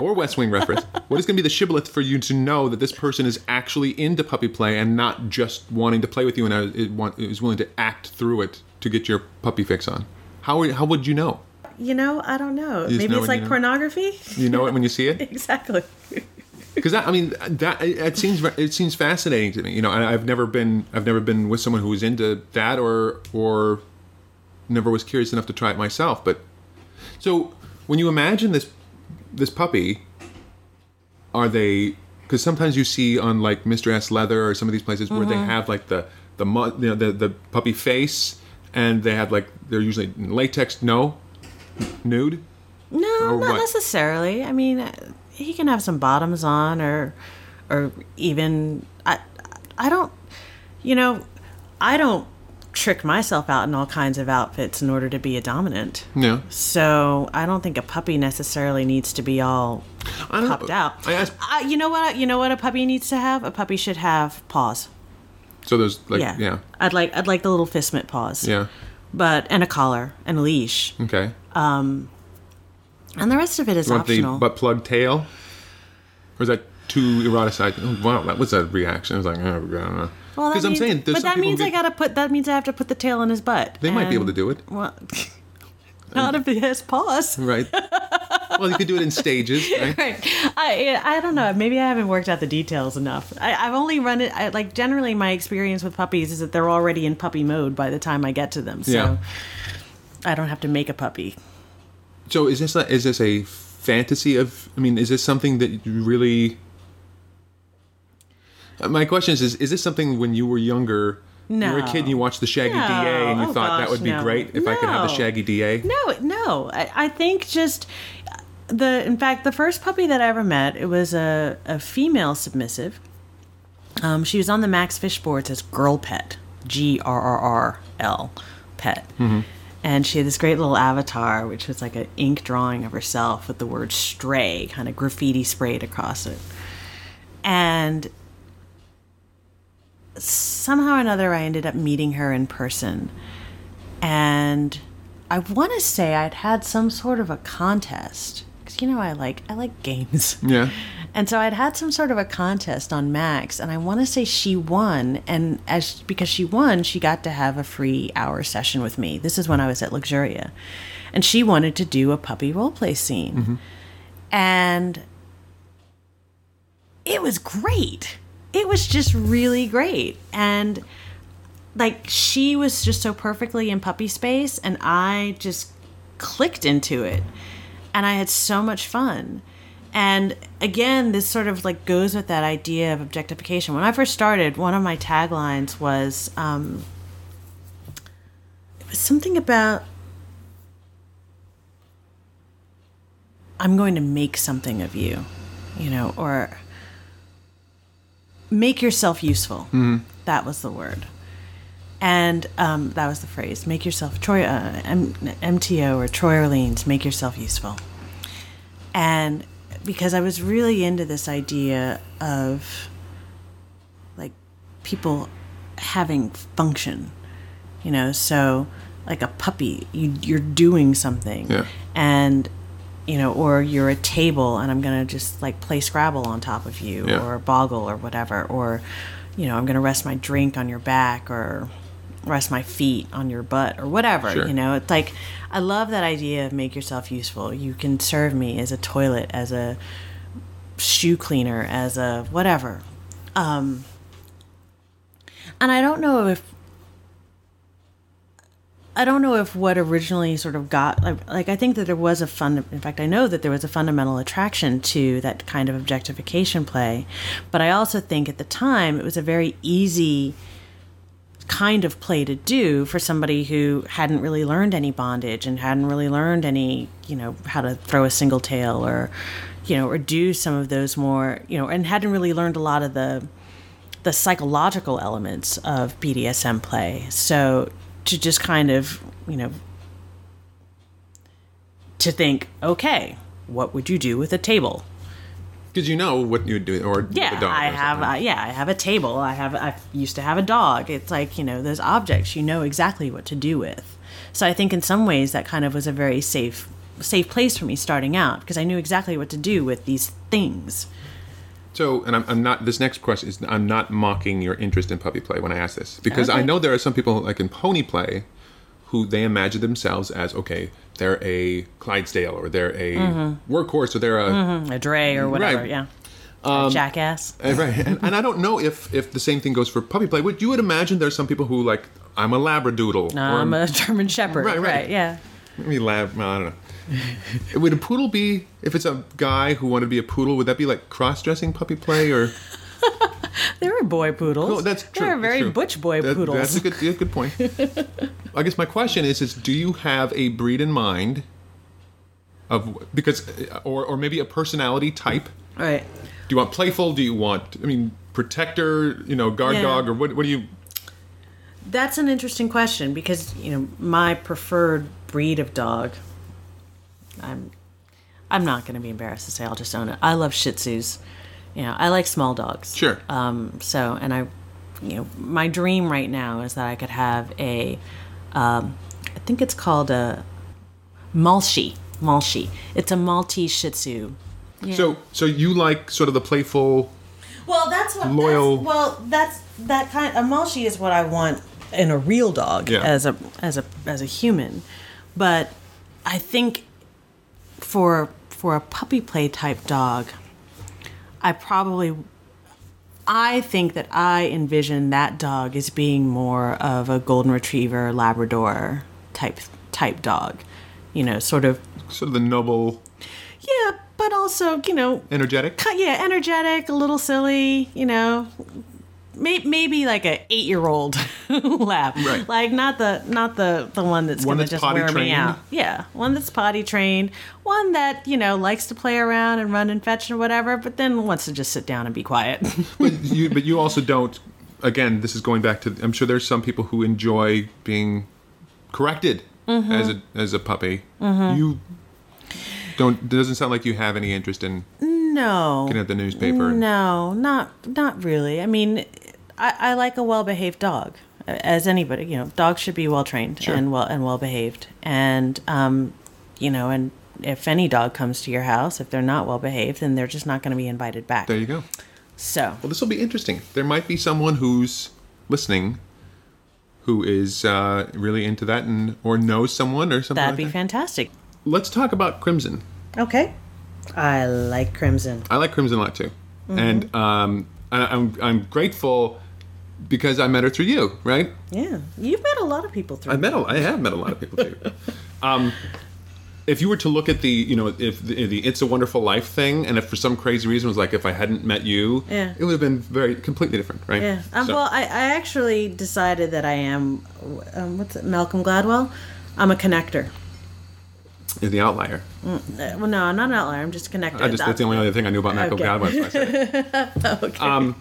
or West Wing reference. What is going to be the shibboleth for you to know that this person is actually into puppy play and not just wanting to play with you and is willing to act through it to get your puppy fix on? How how would you know? You know, I don't know. Maybe know it's when you like know? pornography. You know it when you see it. exactly. Because I mean that it, seems it seems fascinating to me. You know, I've never been I've never been with someone who was into that or or never was curious enough to try it myself. But so when you imagine this this puppy, are they? Because sometimes you see on like Mr. S Leather or some of these places where they have like the the you know the the puppy face and they have like they're usually latex no nude. No, Or not what? necessarily. I mean, uh, he can have some bottoms on, or, or even I, I don't, you know, I don't trick myself out in all kinds of outfits in order to be a dominant. Yeah. So I don't think a puppy necessarily needs to be all I don't popped out. I asked, Uh, you know what? You know what a puppy needs to have? A puppy should have paws. so there's like yeah. yeah I'd like I'd like the little fist mitt paws. yeah But and a collar and a leash. okay. Um. And the rest of it is You want optional. the butt plug tail? Or is that too eroticized? Oh, wow, that was a reaction. I was like, oh, God. Well, that Because I'm means- saying, but that means I gotta put. That means I have to put the tail in his butt. They might be able to do it, Well, not if he has paws. right? well, you could do it in stages, right? Right. I I don't know. Maybe I haven't worked out the details enough. I, I've only run it. I, like generally, my experience with puppies is that they're already in puppy mode by the time I get to them. So Yeah. I don't have to make a puppy. So is this a, is this a fantasy of? I mean, is this something that you really? Uh, My question is: Is, is this something when you were younger? You were a kid and you watched the Shaggy No. DA and you Oh, thought that would be no. great if I could have the Shaggy DA. No, no. I, I think just the. In fact, the first puppy that I ever met, it was a, a female submissive. Um, she was on the Maxfisch boards as Girl Pet, G R R R L, Pet, and she had this great little avatar, which was like an ink drawing of herself with the word "stray" kind of graffiti sprayed across it. And somehow or another, I ended up meeting her in person. And I want to say I'd had some sort of a contest. Because, you know, I like, I like games. Yeah. And so I'd had some sort of a contest on Max, and I want to say she won. And as because she won, she got to have a free hour session with me. This is when I was at Luxuria, and she wanted to do a puppy role play scene, mm-hmm. and it was great. It was just really great, and like she was just so perfectly in puppy space, and I just clicked into it, and I had so much fun. And again, this sort of like goes with that idea of objectification. When I first started, one of my taglines was um, it was something about I'm going to make something of you, you know, or make yourself useful. That was the word. And um, that was the phrase make yourself, Troy, uh, M- MTO or Troy Orleans, make yourself useful. And because I was really into this idea of like people having function, you know, so like a puppy, you, you're doing something. Yeah. And, you know, or you're a table and I'm going to just like play Scrabble on top of you Yeah. or boggle or whatever. Or, you know, I'm going to rest my drink on your back or rest my feet on your butt or whatever. Sure. You know, it's like, I love that idea of make yourself useful. You can serve me as a toilet, as a shoe cleaner, as a whatever. Um, and I don't know if I don't know if what originally sort of got like, like I think that there was a fun in fact I know that there was a fundamental attraction to that kind of objectification play but I also think at the time it was a very easy kind of play to do for somebody who hadn't really learned any bondage and hadn't really learned any you know how to throw a single tail or you know or do some of those more you know and hadn't really learned a lot of the the psychological elements of BDSM play. So to just kind of, you know, to think, okay, what would you do with a table? Because you know what you would do, or Yeah, I or have. Uh, yeah, I have a table. I have. I used to have a dog. It's like you know those objects. You know exactly what to do with. So I think in some ways that kind of was a very safe, safe place for me starting out because I knew exactly what to do with these things. So, and I'm, I'm not. This next question is I'm not mocking your interest in puppy play when I ask this because I know there are some people like in pony play who they imagine themselves as okay, they're a Clydesdale or they're a Mm-hmm. workhorse or they're a A dray or whatever. Right. Yeah. A jackass. Uh, right. And, and I don't know if if the same thing goes for puppy play. Would you would imagine there's some people who like I'm a Labradoodle or I'm a German Shepherd. Right, Right. right. Yeah. maybe lab. well, I don't know. would a poodle be if it's a guy who wanted to be a poodle? Would that be like cross dressing puppy play or? There were boy poodles. No, that's true. There are very true. butch boy That- poodles. That's a good, yeah, good point. I guess my question is: is do you have a breed in mind of because, or or maybe a personality type? right. Do you want playful? Do you want, I mean, protector? You know, guard Yeah. dog, or what? What do you? That's an interesting question because you know my preferred breed of dog. I'm, I'm not going to be embarrassed to say. I'll just own it. I love Shih Tzus. You know, I like small dogs. Sure. Um. So, and I, you know, my dream right now is that I could have a, um, I think it's called a, Malshi. Malshi. It's a Maltese Shih Tzu. So, so you like sort of the playful? Well, that's what. Loyal- That's, well, that's that kind. A Malshi is what I want in a real dog Yeah. as a as a as a human, but I think for for a puppy play type dog, I probably. I think that I envision that dog as being more of a golden retriever, Labrador type type dog, you know, sort of Sort of the noble, yeah, but also you know energetic. yeah, energetic, a little silly, you know. May- Maybe like an eight-year-old lab, Right. like not the not the the one that's One gonna that's just wear me out. Yeah, one that's potty trained, one that you know likes to play around and run and fetch or whatever, but then wants to just sit down and be quiet. but you, but you also don't. Again, this is going back to. I'm sure there's some people who enjoy being corrected Mm-hmm. as a as a puppy. You don't. It doesn't sound like you have any interest in no, looking at the newspaper. No, not not really. I mean, I, I like a well behaved dog, as anybody. You know, dogs should be well trained Sure. and well and well behaved. And um, you know, and if any dog comes to your house, if they're not well behaved, then they're just not going to be invited back. There you go. So Well, this will be interesting. There might be someone who's listening who is uh, really into that and or knows someone or something that'd like be that. fantastic. Let's talk about Crimson. Okay. I like crimson. I like Crimson a lot too, Mm-hmm. and um, I, I'm I'm grateful because I met her through you, right? Yeah, you've met a lot of people through. I met a, I have met a lot of people too. um, if you were to look at the you know if the, the It's a Wonderful Life thing, and if for some crazy reason it was like if I hadn't met you, Yeah. it would have been very completely different, right? Yeah. Um, So- well, I, I actually decided that I am, um, what's it, Malcolm Gladwell? I'm a connector. Is the outlier. Uh, well, no, I'm not an outlier. I'm just a connector. I just that's the only other thing I knew about Malcolm Okay. Gladwell. okay. Um,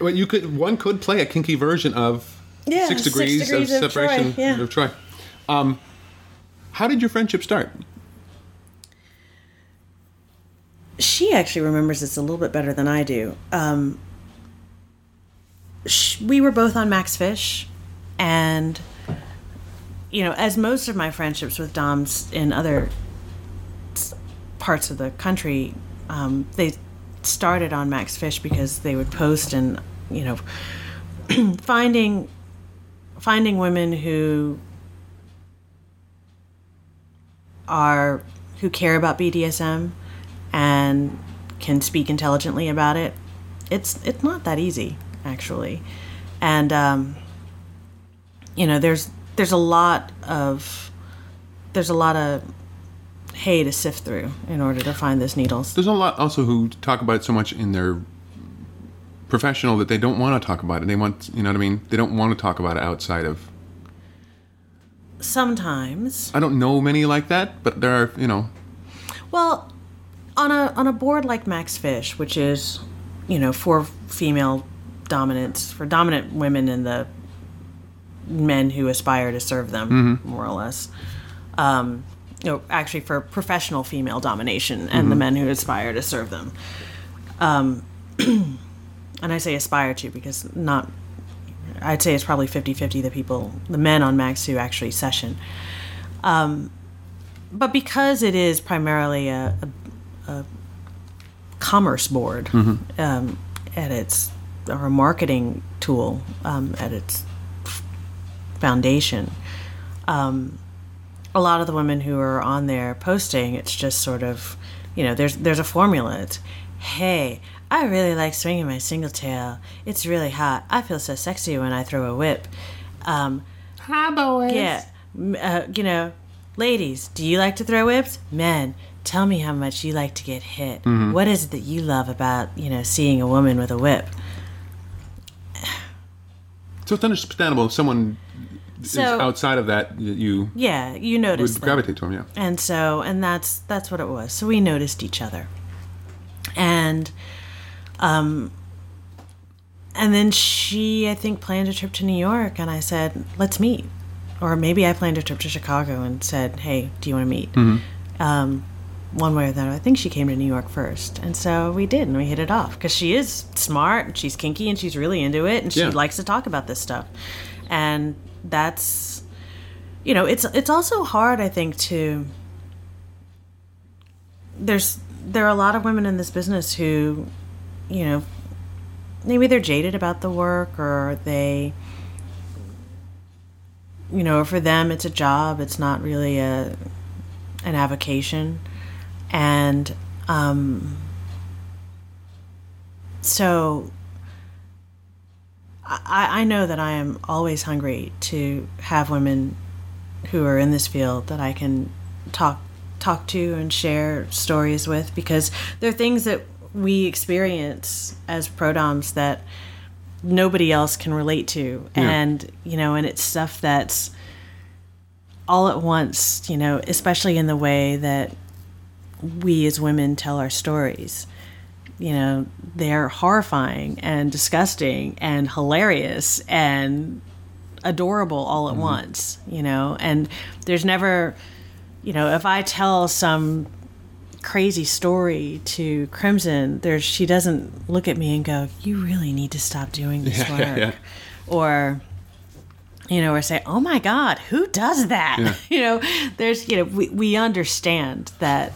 well, you could one could play a kinky version of Yeah, Six Six Degrees, Degrees of of Troy, Separation yeah. of Troy. Um, how did your friendship start? she actually remembers this a little bit better than I do. Um, sh- we were both on Maxfisch, and you know, as most of my friendships with Doms in other parts of the country, um, they started on Maxfisch because they would post and you know, finding finding women who are who care about BDSM and can speak intelligently about it. It's it's not that easy actually, and um, you know there's there's a lot of there's a lot of hay to sift through in order to find those needles. There's a lot also who talk about it so much in their professional that they don't want to talk about it. They want, you know what I mean? They don't want to talk about it outside of. Sometimes, I don't know many like that, but there are, you know, well, on a on a board like Maxfisch, which is you know for female dominance for dominant women in the men who aspire to serve them, more or less. Um, you know, actually for professional female domination and the men who aspire to serve them. Um, and I say aspire to because not, I'd say it's probably 50 50 the people, the men on Max who actually session. Um, but because it is primarily a, a, a commerce board um, at its, or a marketing tool um, at its foundation, um, a lot of the women who are on there posting, it's just sort of, you know, there's there's a formula. It's, hey, I really like swinging my single tail. It's really hot. I feel so sexy when I throw a whip. Um, hi boys. yeah, uh, you know, ladies, do you like to throw whips? Men, tell me how much you like to get hit. What is it that you love about you know seeing a woman with a whip? So it's understandable if someone is So- outside of that, you Yeah, you notice would them. gravitate to them. Yeah. and so and that's that's what it was so we noticed each other and um and then she i think planned a trip to new york and i said let's meet or maybe i planned a trip to chicago and said hey do you want to meet um one way or the other i think she came to new york first and so we did and we hit it off because she is smart and she's kinky and she's really into it and she Yeah. likes to talk about this stuff and that's you know it's it's also hard i think to there's there are a lot of women in this business who you know maybe they're jaded about the work or they you know for them it's a job it's not really a an avocation. And um so I, I know that I am always hungry to have women who are in this field that I can talk talk to and share stories with because there are things that we experience as prodoms that nobody else can relate to Yeah. and you know and it's stuff that's all at once you know especially in the way that we as women tell our stories you know they're horrifying and disgusting and hilarious and adorable all at mm-hmm. once you know and there's never you know if i tell some crazy story to Crimson, there she doesn't look at me and go, "You really need to stop doing this Yeah, work," yeah. or you know, or say, "Oh my God, who does that?" Yeah. you know, there's you know, we we understand that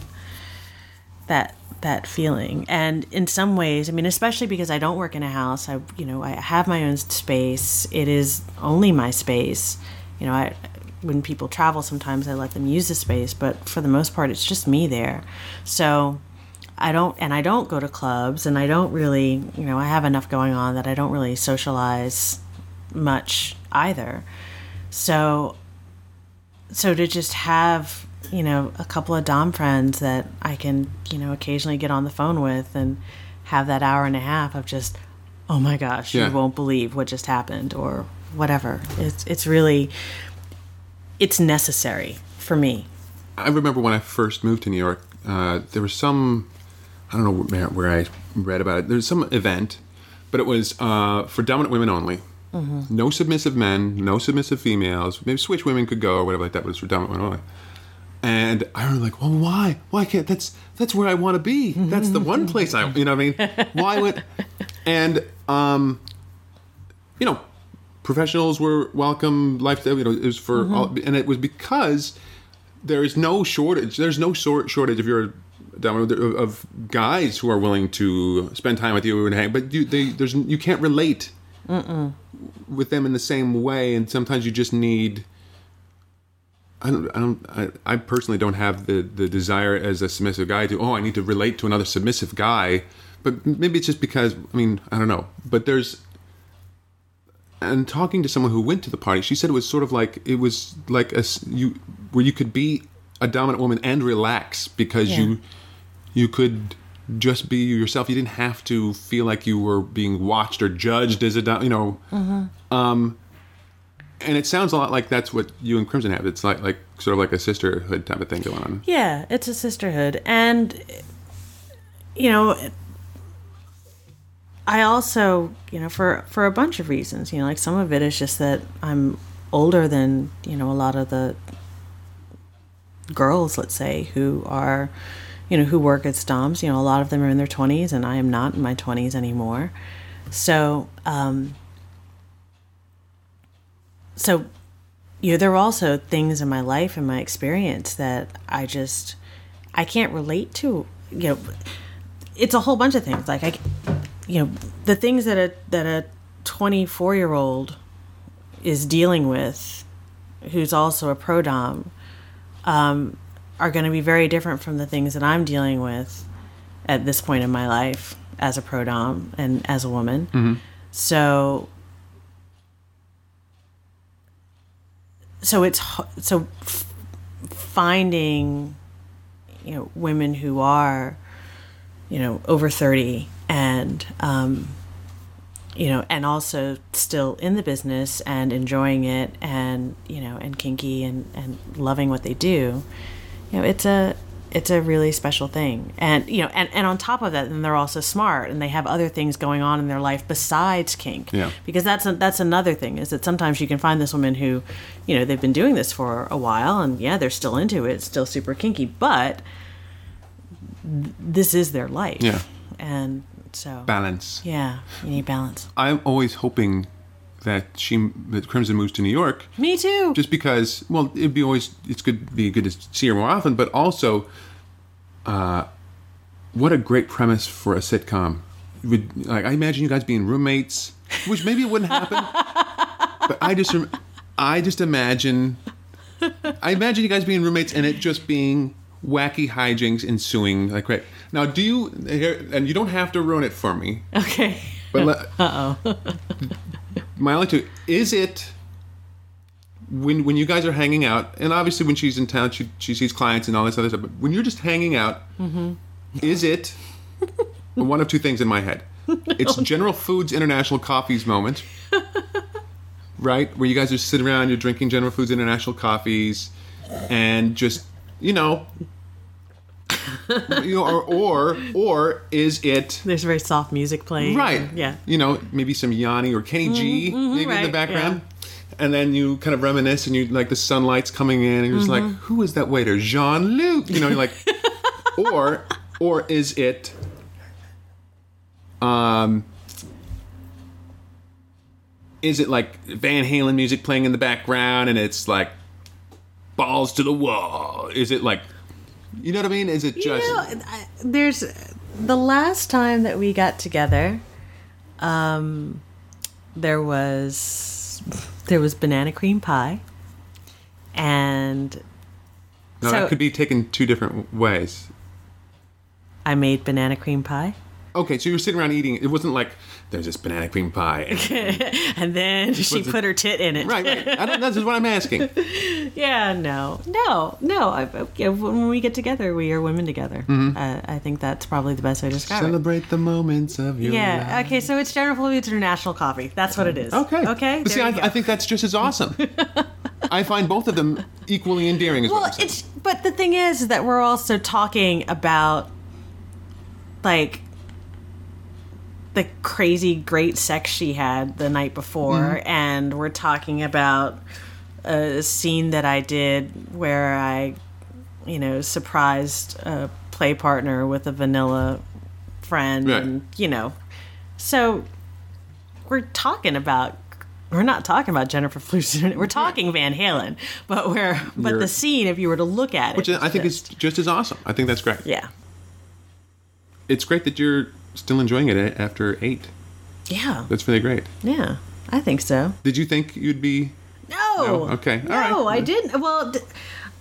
that that feeling, and in some ways, I mean, especially because I don't work in a house, I you know, I have my own space. It is only my space. You know, I when people travel, sometimes I let them use the space, but for the most part, it's just me there. So. I don't, and I don't go to clubs, and I don't really, you know, I have enough going on that I don't really socialize much either. So so to just have, you know, a couple of dom friends that I can, you know, occasionally get on the phone with and have that hour and a half of just oh my gosh, Yeah. you won't believe what just happened or whatever. It's it's really it's necessary for me. I remember when I first moved to New York, uh, there was some, I don't know where, where I read about it. There was some event, but it was uh, for dominant women only. No submissive men, no submissive females. Maybe switch women could go or whatever like that, but it's for dominant women only. And I was like, well, why? Why can't that's that's where I want to be. That's the one place I, you know, what I mean, why would? And um, you know, professionals were welcome. Life, you know, it was for all, and it was because there is no shortage. There's no sort shortage if you're of guys who are willing to spend time with you and hang. But you, they, there's you can't relate with them in the same way, and sometimes you just need. I don't. I don't. I, I personally don't have the the desire as a submissive guy to. Oh, I need to relate to another submissive guy. But maybe it's just because. I mean, I don't know. But there's and talking to someone who went to the party, she said it was sort of like it was like a, you where you could be a dominant woman and relax because Yeah. you you could just be yourself. You didn't have to feel like you were being watched or judged as a you know. Um, and it sounds a lot like that's what you and Crimson have. It's like like sort of like a sisterhood type of thing going on. Yeah, it's a sisterhood. And, you know, I also, you know, for, for a bunch of reasons, you know, like some of it is just that I'm older than, you know, a lot of the girls, let's say, who are, you know, who work at DOMs. You know, a lot of them are in their 20s, and I am not in my 20s anymore. So, um, so you know, there were also things in my life and my experience that I just I can't relate to. You know, it's a whole bunch of things. Like I, you know, the things that a that a 24 year old is dealing with, who's also a pro dom, um, are going to be very different from the things that I'm dealing with at this point in my life as a pro dom and as a woman. So so it's so finding you know women who are you know over 30 and um you know and also still in the business and enjoying it and you know and kinky and and loving what they do you know it's a it's a really special thing and you know and, and on top of that then they're also smart and they have other things going on in their life besides kink Yeah. because that's a, that's another thing is that sometimes you can find this woman who you know they've been doing this for a while and yeah they're still into it it's still super kinky but th- this is their life Yeah. and so Balance. yeah you need balance I'm always hoping that she that Crimson moves to New York. Me too. Just because well it'd be always it's good be good to see her more often but also uh what a great premise for a sitcom. Would like i imagine you guys being roommates which maybe it wouldn't happen but i just i just imagine i imagine you guys being roommates and it just being wacky hijinks ensuing like right. Now do you and you don't have to ruin it for me. Okay. But le- uh-oh. my only two is it when when you guys are hanging out, and obviously when she's in town, she she sees clients and all this other stuff. But when you're just hanging out, mm-hmm. is it one of two things in my head? It's General Foods International Coffees moment, right? Where you guys are sitting around, you're drinking General Foods International coffees, and just you know. You know, or, or or is it there's very soft music playing. Right. And- yeah. You know maybe some yanni or kenny g maybe in the right, background. And then you kind of reminisce and you like the sunlight's coming in and you're just like Mm-hmm. who is that waiter? Jean-luc you know you're like or or is it um is it like Van Halen music playing in the background and it's like balls to the wall? Is it like you know what I mean? Is it just know, I- there's the last time that we got together. Um, there was there was banana cream pie, and no, so- that could be taken two different ways. I made banana cream pie. Okay, so you were sitting around eating. It wasn't like there's this banana cream pie. And, and then she Was it- put her tit in it. right, right. I don't, this is what I'm asking. Yeah, no, no, no. I, I- when we get together, we are women together. Mm-hmm. Uh, I think that's probably the best way to describe it. Celebrate the moments of your life. Yeah. Okay. So it's General Foods International Coffee. That's what it is. Okay. Okay. But see, I. I think that's just as awesome. I find both of them equally endearing. Well, it's but the thing is that we're also talking about like the crazy great sex she had the night before, Mm-hmm. and we're talking about a scene that I did where I, you know, surprised a play partner with a vanilla friend, Right. and you know, so we're talking about. We're not talking about Jennifer Flusen. We're talking Van Halen, but we're but You're- the scene, if you were to look at it, which I think is just- just as awesome. I think that's great. yeah, It's great that you're still enjoying it after eight. yeah, That's really great. yeah. I think so. Did you think you'd be? No. No? Okay. All No, right. I didn't. Well, d-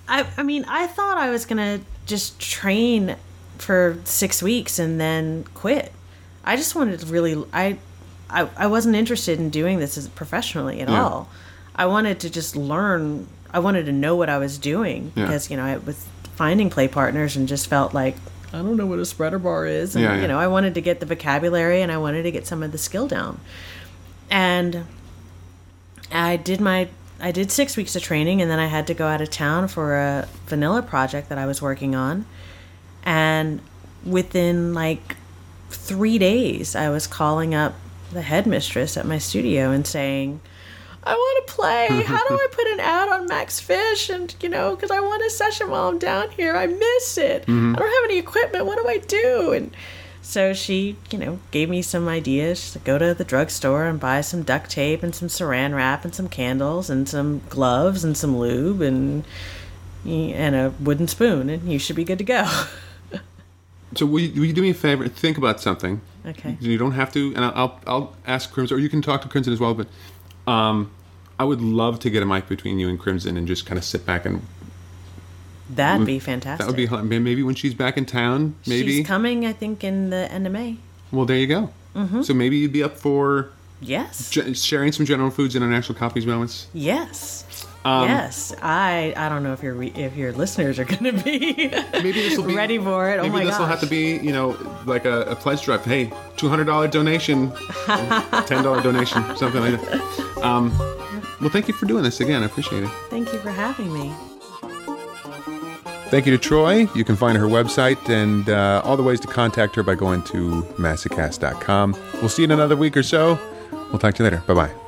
I I mean, I thought I was gonna just train for six weeks and then quit. I just wanted to really. I I, I wasn't interested in doing this as professionally at Yeah. all. I wanted to just learn. I wanted to know what I was doing Yeah. because you know I was finding play partners and just felt like I don't know what a spreader bar is, and Yeah, yeah. you know I wanted to get the vocabulary and I wanted to get some of the skill down, and I did my I did six weeks of training and then I had to go out of town for a vanilla project that I was working on. And within like three days I was calling up the headmistress at my studio and saying, I want to play. How do I put an ad on Maxfisch? And, you know, because I want a session while I'm down here. I miss it. I don't have any equipment. What do I do? And so she, you know, gave me some ideas. She said, go to the drugstore and buy some duct tape and some saran wrap and some candles and some gloves and some lube and and a wooden spoon, and you should be good to go. So will you, will you do me a favor? Think about something. okay. You don't have to, and I'll I'll ask Crimson, or you can talk to Crimson as well. But um, I would love to get a mic between you and Crimson and just kind of sit back and That'd be fantastic. that would be maybe when she's back in town. Maybe She's coming, I think, in the end of May. well, there you go. Mm-hmm. So maybe you'd be up for Yes. sharing some General Foods International coffees moments. Yes. Um, yes. I I don't know if your re- if your listeners are going to be Maybe this will be ready for it. Oh Maybe this will have to be, you know, like a, a pledge drive. Hey, two hundred dollar donation, ten dollar donation, something like that. Um, well, thank you for doing this again. I appreciate it. Thank you for having me. Thank you to Troy. You can find her website and uh, all the ways to contact her by going to masocast.com. We'll see you in another week or so. We'll talk to you later. Bye bye.